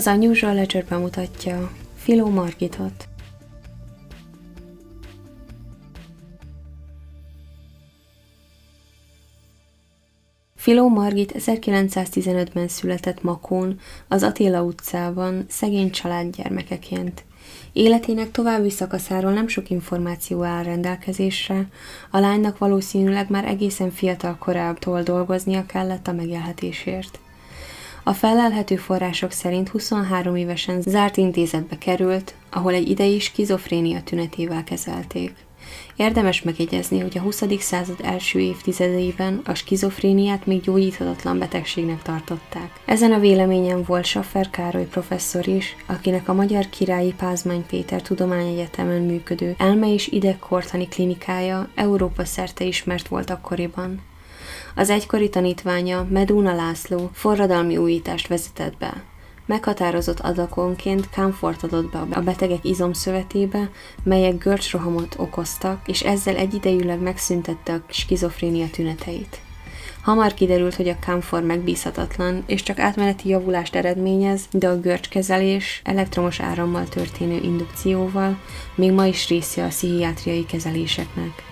Az Unusual Ledger bemutatja Filó Margitot. Filó Margit 1915-ben született Makón, az Attila utcában, szegény család gyermekeként. Életének további szakaszáról nem sok információ áll rendelkezésre, a lánynak valószínűleg már egészen fiatal korábtól dolgoznia kellett a megélhetésért. A felelhető források szerint 23 évesen zárt intézetbe került, ahol egy ideig skizofrénia tünetével kezelték. Érdemes megjegyezni, hogy a 20. század első évtizedeiben a skizofréniát még gyógyíthatatlan betegségnek tartották. Ezen a véleményen volt Schaffer Károly professzor is, akinek a Magyar Királyi Pázmány Péter Tudományegyetemen működő elme- és idegkortani klinikája Európa szerte ismert volt akkoriban. Az egykori tanítványa Meduna László forradalmi újítást vezetett be. Meghatározott adakonként kámfort adott be a betegek izomszövetébe, melyek görcsrohamot okoztak, és ezzel egyidejűleg megszüntette a skizofrénia tüneteit. Hamar kiderült, hogy a kámfor megbízhatatlan, és csak átmeneti javulást eredményez, de a görcskezelés elektromos árammal történő indukcióval még ma is része a pszichiátriai kezeléseknek.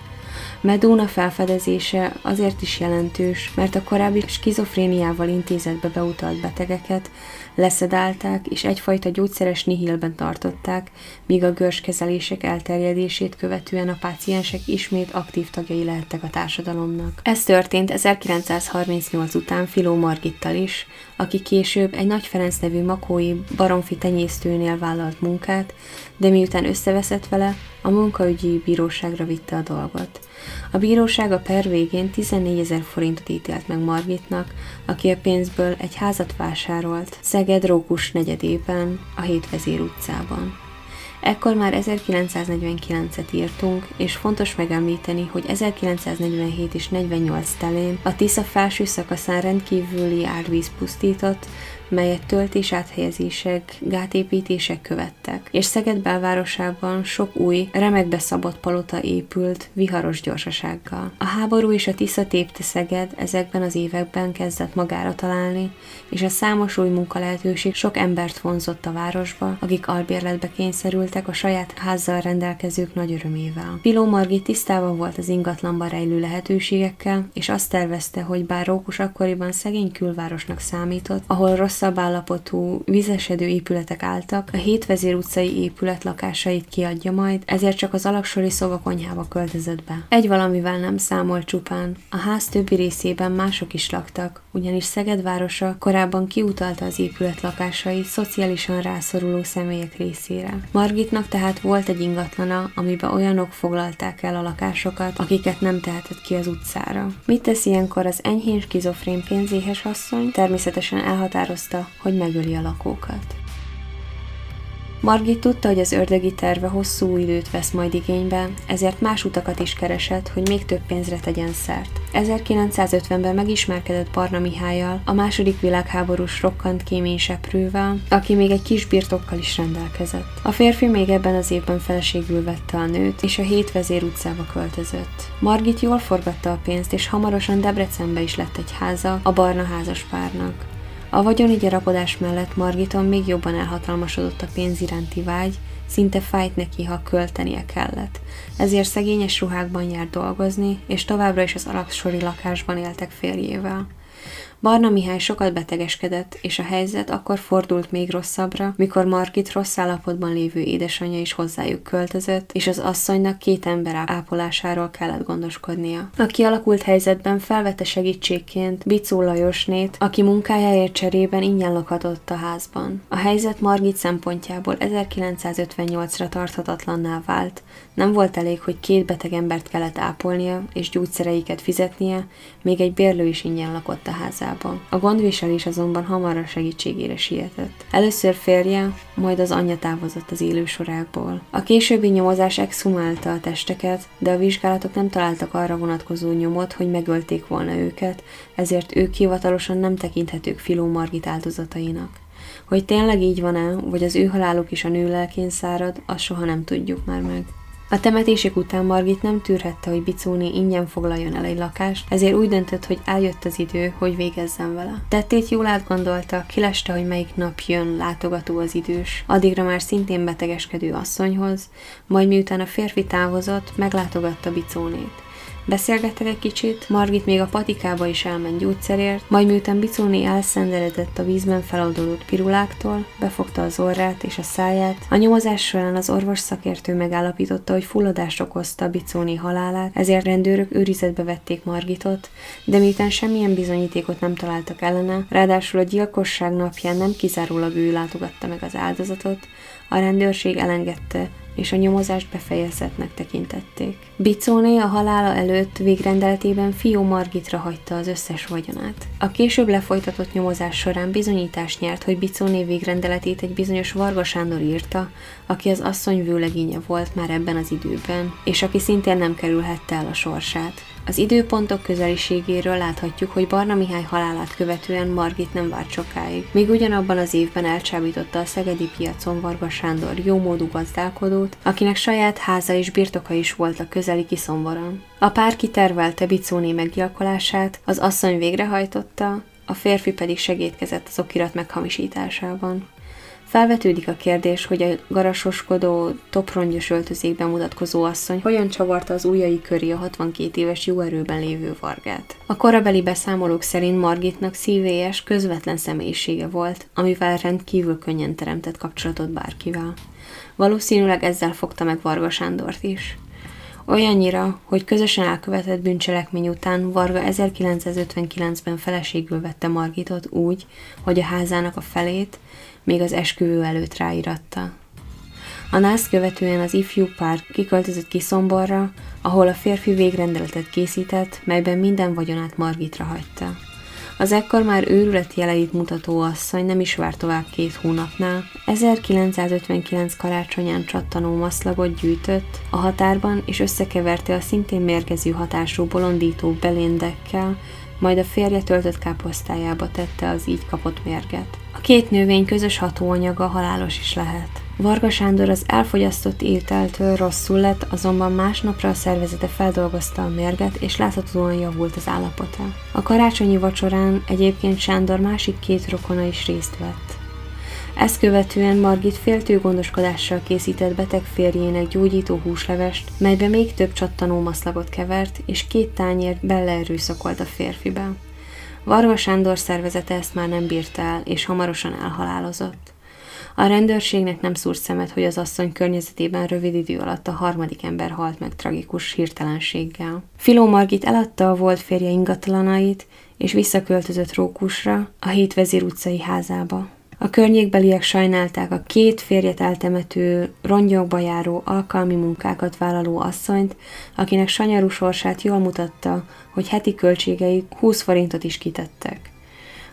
Medúna felfedezése azért is jelentős, mert a korábbi skizofréniával intézetbe beutalt betegeket leszedálták és egyfajta gyógyszeres nihilben tartották, míg a görskezelések elterjedését követően a páciensek ismét aktív tagjai lehettek a társadalomnak. Ez történt 1938 után Filó Margittal is, aki később egy Nagy Ferenc nevű makói baromfi tenyésztőnél vállalt munkát, de miután összeveszett vele, a munkaügyi bíróságra vitte a dolgot. A bíróság a per végén 14 ezer forintot ítélt meg Margitnak, aki a pénzből egy házat vásárolt Szeged Rókus negyedében, a Hétvezér utcában. Ekkor már 1949-et írtunk, és fontos megemlíteni, hogy 1947 és 48 telén a Tisza felső szakaszán rendkívüli árvíz pusztított, melyet töltés áthelyezések, gátépítések követtek, és Szeged belvárosában sok új, remekbe szabott palota épült viharos gyorsasággal. A háború és a Tisza tépte Szeged ezekben az években kezdett magára találni, és a számos új munkalehetőség sok embert vonzott a városba, akik albérletbe kényszerültek a saját házzal rendelkezők nagy örömével. Piló Margit tisztában volt az ingatlanban rejlő lehetőségekkel, és azt tervezte, hogy bár Rókus akkoriban szegény külvárosnak számított, ahol rossz rosszabb állapotú, vizesedő épületek álltak, a hétvezér utcai épület lakásait kiadja majd, ezért csak az alaksori szobakonyhába költözött be. Egy valamivel nem számolt csupán. A ház többi részében mások is laktak, ugyanis Szeged városa korábban kiutalta az épület lakásait szociálisan rászoruló személyek részére. Margitnak tehát volt egy ingatlana, amiben olyanok foglalták el a lakásokat, akiket nem tehetett ki az utcára. Mit tesz ilyenkor az enyhén skizofrén pénzéhes asszony? Természetesen elhatározta határozta, hogy megöli a lakókat. Margit tudta, hogy az ördögi terve hosszú időt vesz majd igénybe, ezért más utakat is keresett, hogy még több pénzre tegyen szert. 1950-ben megismerkedett Barna Mihályjal, a második világháborús rokkant kéményseprővel, aki még egy kis birtokkal is rendelkezett. A férfi még ebben az évben feleségül vette a nőt, és a hét vezér utcába költözött. Margit jól forgatta a pénzt, és hamarosan Debrecenbe is lett egy háza a Barna házas párnak. A vagyoni gyarapodás mellett Margiton még jobban elhatalmasodott a pénz iránti vágy, szinte fájt neki, ha költenie kellett. Ezért szegényes ruhákban járt dolgozni, és továbbra is az alaksori lakásban éltek férjével. Barna Mihály sokat betegeskedett, és a helyzet akkor fordult még rosszabbra, mikor Margit rossz állapotban lévő édesanyja is hozzájuk költözött, és az asszonynak két ember ápolásáról kellett gondoskodnia. A kialakult helyzetben felvette segítségként Bicó Lajosnét, aki munkájáért cserében ingyen lakhatott a házban. A helyzet Margit szempontjából 1958-ra tarthatatlanná vált, nem volt elég, hogy két beteg embert kellett ápolnia és gyógyszereiket fizetnie, még egy bérlő is ingyen lakott a házában. A gondviselés azonban hamar a segítségére sietett. Először férje, majd az anyja távozott az élősorákból. A későbbi nyomozás exhumálta a testeket, de a vizsgálatok nem találtak arra vonatkozó nyomot, hogy megölték volna őket, ezért ők hivatalosan nem tekinthetők Filó Margit áldozatainak. Hogy tényleg így van-e, vagy az ő haláluk is a nő lelkén szárad, azt soha nem tudjuk már meg. A temetések után Margit nem tűrhette, hogy Bicóni ingyen foglaljon el egy lakást, ezért úgy döntött, hogy eljött az idő, hogy végezzen vele. Tettét jól átgondolta, kileste, hogy melyik nap jön látogató az idős, addigra már szintén betegeskedő asszonyhoz, majd miután a férfi távozott, meglátogatta Bicónét. Beszélgettek egy kicsit, Margit még a patikába is elment gyógyszerért, majd miután Bicóni elszenderedett a vízben feloldódott piruláktól, befogta az orrát és a száját. A nyomozás során az orvos szakértő megállapította, hogy fulladást okozta Bicóni halálát, ezért rendőrök őrizetbe vették Margitot, de miután semmilyen bizonyítékot nem találtak ellene, ráadásul a gyilkosság napján nem kizárólag ő látogatta meg az áldozatot, a rendőrség elengedte és a nyomozást befejezetnek tekintették. Bicóné a halála előtt végrendeletében fiú Margitra hagyta az összes vagyonát. A később lefolytatott nyomozás során bizonyítás nyert, hogy Bicóné végrendeletét egy bizonyos Varga Sándor írta, aki az asszony vőlegénye volt már ebben az időben, és aki szintén nem kerülhette el a sorsát. Az időpontok közeliségéről láthatjuk, hogy Barna Mihály halálát követően Margit nem várt sokáig. Még ugyanabban az évben elcsábította a Szegedi piacon Varga Sándor jómódú gazdálkodót, akinek saját háza és birtoka is volt a közeli kiszomboron. A pár kitervelte Bicóné meggyilkolását, az asszony végrehajtotta, a férfi pedig segítkezett az okirat meghamisításában. Felvetődik a kérdés, hogy a garasoskodó, toprongyos öltözékben mutatkozó asszony hogyan csavarta az ujjai köré a 62 éves jó erőben lévő vargát. A korabeli beszámolók szerint Margitnak szívélyes, közvetlen személyisége volt, amivel rendkívül könnyen teremtett kapcsolatot bárkivel. Valószínűleg ezzel fogta meg Varga Sándort is. Olyannyira, hogy közösen elkövetett bűncselekmény után Varga 1959-ben feleségül vette Margitot úgy, hogy a házának a felét, még az esküvő előtt ráiratta. A nász követően az ifjú pár kiköltözött Kiszomborra, ahol a férfi végrendeletet készített, melyben minden vagyonát Margitra hagyta. Az ekkor már őrület jeleit mutató asszony nem is vár tovább két hónapnál. 1959 karácsonyán csattanó maszlagot gyűjtött a határban, és összekeverte a szintén mérgező hatású bolondító beléndekkel, majd a férje töltött káposztájába tette az így kapott mérget. A két növény közös hatóanyaga halálos is lehet. Varga Sándor az elfogyasztott ételtől rosszul lett, azonban másnapra a szervezete feldolgozta a mérget, és láthatóan javult az állapota. A karácsonyi vacsorán egyébként Sándor másik két rokona is részt vett. Ezt követően Margit féltő gondoskodással készített beteg férjének gyógyító húslevest, melybe még több csattanó maszlagot kevert, és két tányért beleerőszakolt a férfibe. Varga Sándor szervezete ezt már nem bírta el, és hamarosan elhalálozott. A rendőrségnek nem szúrt szemet, hogy az asszony környezetében rövid idő alatt a harmadik ember halt meg tragikus hirtelenséggel. Filó Margit eladta a volt férje ingatlanait, és visszaköltözött Rókusra, a Hétvezér utcai házába. A környékbeliek sajnálták a két férjet eltemető, rongyokba járó, alkalmi munkákat vállaló asszonyt, akinek sanyarú sorsát jól mutatta, hogy heti költségei 20 forintot is kitettek.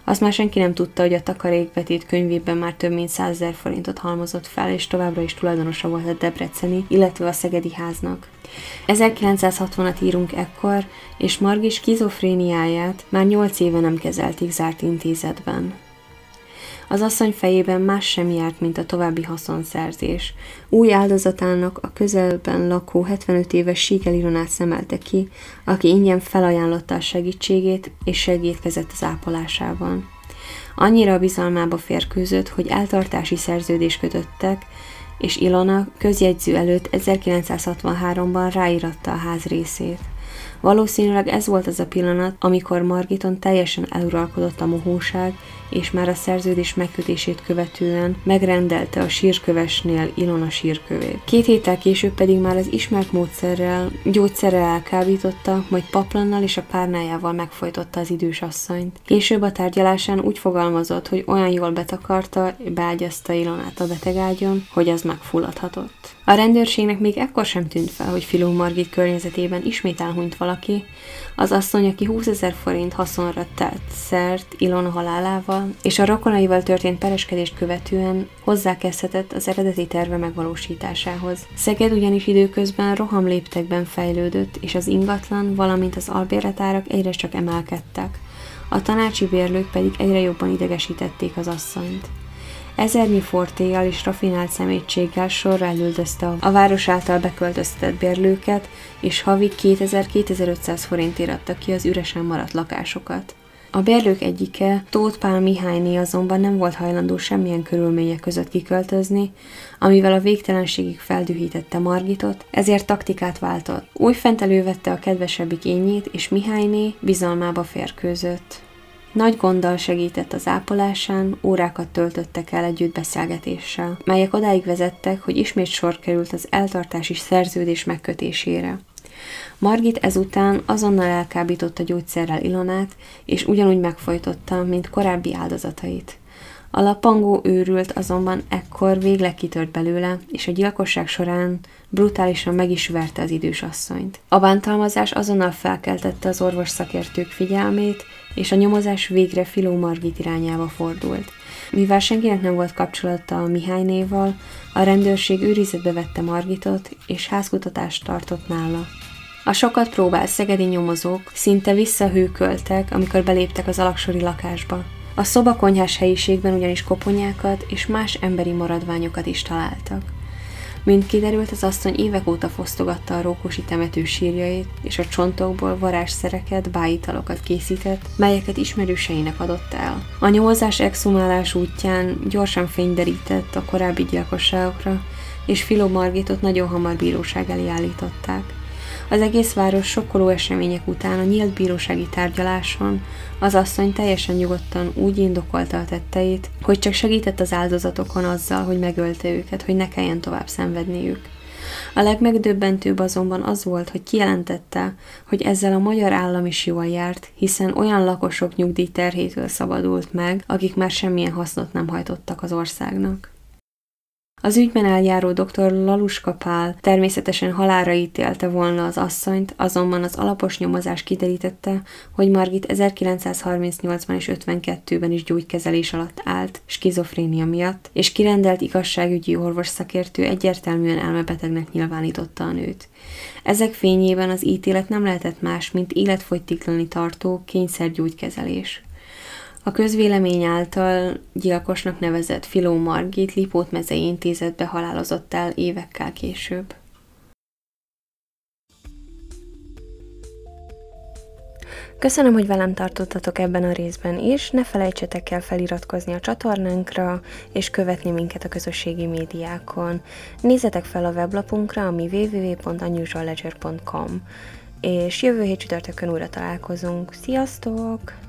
Azt már senki nem tudta, hogy a takarékvetét könyvében már több mint 100 ezer forintot halmozott fel, és továbbra is tulajdonosa volt a Debreceni, illetve a Szegedi háznak. 1960-at írunk ekkor, és Margis kizofréniáját már 8 éve nem kezelték zárt intézetben. Az asszony fejében más sem járt, mint a további haszonszerzés. Új áldozatának a közelben lakó 75 éves Sígel Ironát szemelte ki, aki ingyen felajánlotta a segítségét és segítkezett az ápolásában. Annyira a bizalmába férkőzött, hogy eltartási szerződést kötöttek, és Ilona közjegyző előtt 1963-ban ráíratta a ház részét. Valószínűleg ez volt az a pillanat, amikor Margiton teljesen eluralkodott a mohóság, és már a szerződés megkötését követően megrendelte a sírkövesnél Ilona sírkövét. Két héttel később pedig már az ismert módszerrel, gyógyszerrel elkábította, majd paplannal és a párnájával megfojtotta az idős asszonyt. Később a tárgyalásán úgy fogalmazott, hogy olyan jól betakarta, beágyazta Ilonát a betegágyon, hogy az megfulladhatott. A rendőrségnek még ekkor sem tűnt fel, hogy Filó Margit környezetében ismét elhunyt valaki, az asszony, aki 20 ezer forint haszonra tett szert Ilona halálával, és a rokonaival történt pereskedést követően hozzákezdhetett az eredeti terve megvalósításához. Szeged ugyanis időközben roham léptekben fejlődött, és az ingatlan, valamint az albérletárak egyre csak emelkedtek. A tanácsi bérlők pedig egyre jobban idegesítették az asszonyt. Ezernyi fortéjal és rafinált szemétséggel sorra elüldözte a város által beköltöztetett bérlőket, és havi 2000-2500 forintért adta ki az üresen maradt lakásokat. A bérlők egyike, Tóth Pál Mihályné azonban nem volt hajlandó semmilyen körülmények között kiköltözni, amivel a végtelenségig feldühítette Margitot, ezért taktikát váltott. Újfent elővette a kedvesebbik ényét, és Mihályné bizalmába férkőzött. Nagy gonddal segített az ápolásán, órákat töltöttek el együtt beszélgetéssel, melyek odáig vezettek, hogy ismét sor került az eltartási szerződés megkötésére. Margit ezután azonnal elkábította gyógyszerrel Ilonát, és ugyanúgy megfojtotta, mint korábbi áldozatait. A lapangó őrült azonban ekkor végleg kitört belőle, és a gyilkosság során brutálisan meg is verte az idős asszonyt. A bántalmazás azonnal felkeltette az orvos szakértők figyelmét, és a nyomozás végre Filó Margit irányába fordult. Mivel senkinek nem volt kapcsolata a Mihály névval, a rendőrség őrizetbe vette Margitot, és házkutatást tartott nála. A sokat próbál szegedi nyomozók szinte visszahőköltek, amikor beléptek az alaksori lakásba. A szobakonyhás helyiségben ugyanis koponyákat és más emberi maradványokat is találtak. Mint kiderült, az asszony évek óta fosztogatta a rókosi temető sírjait, és a csontokból varázsszereket, bájitalokat készített, melyeket ismerőseinek adott el. A nyomozás exhumálás útján gyorsan fényderített a korábbi gyilkosságokra, és Filó Margitot nagyon hamar bíróság elé állították. Az egész város sokkoló események után a nyílt bírósági tárgyaláson az asszony teljesen nyugodtan úgy indokolta a tetteit, hogy csak segített az áldozatokon azzal, hogy megölte őket, hogy ne kelljen tovább szenvedniük. A legmegdöbbentőbb azonban az volt, hogy kijelentette, hogy ezzel a magyar állam is jól járt, hiszen olyan lakosok nyugdíjterhétől szabadult meg, akik már semmilyen hasznot nem hajtottak az országnak. Az ügyben eljáró dr. Laluska Pál természetesen halára ítélte volna az asszonyt, azonban az alapos nyomozás kiderítette, hogy Margit 1938-ban és 52-ben is gyógykezelés alatt állt, skizofrénia miatt, és kirendelt igazságügyi orvos szakértő egyértelműen elmebetegnek nyilvánította a nőt. Ezek fényében az ítélet nem lehetett más, mint életfogytiklani tartó kényszergyógykezelés. A közvélemény által gyilkosnak nevezett Filó Margit Lipót mezei intézetbe halálozott el évekkel később. Köszönöm, hogy velem tartottatok ebben a részben is, ne felejtsetek el feliratkozni a csatornánkra, és követni minket a közösségi médiákon. Nézzetek fel a weblapunkra, ami www.unusualledger.com, és jövő hét csütörtökön újra találkozunk. Sziasztok!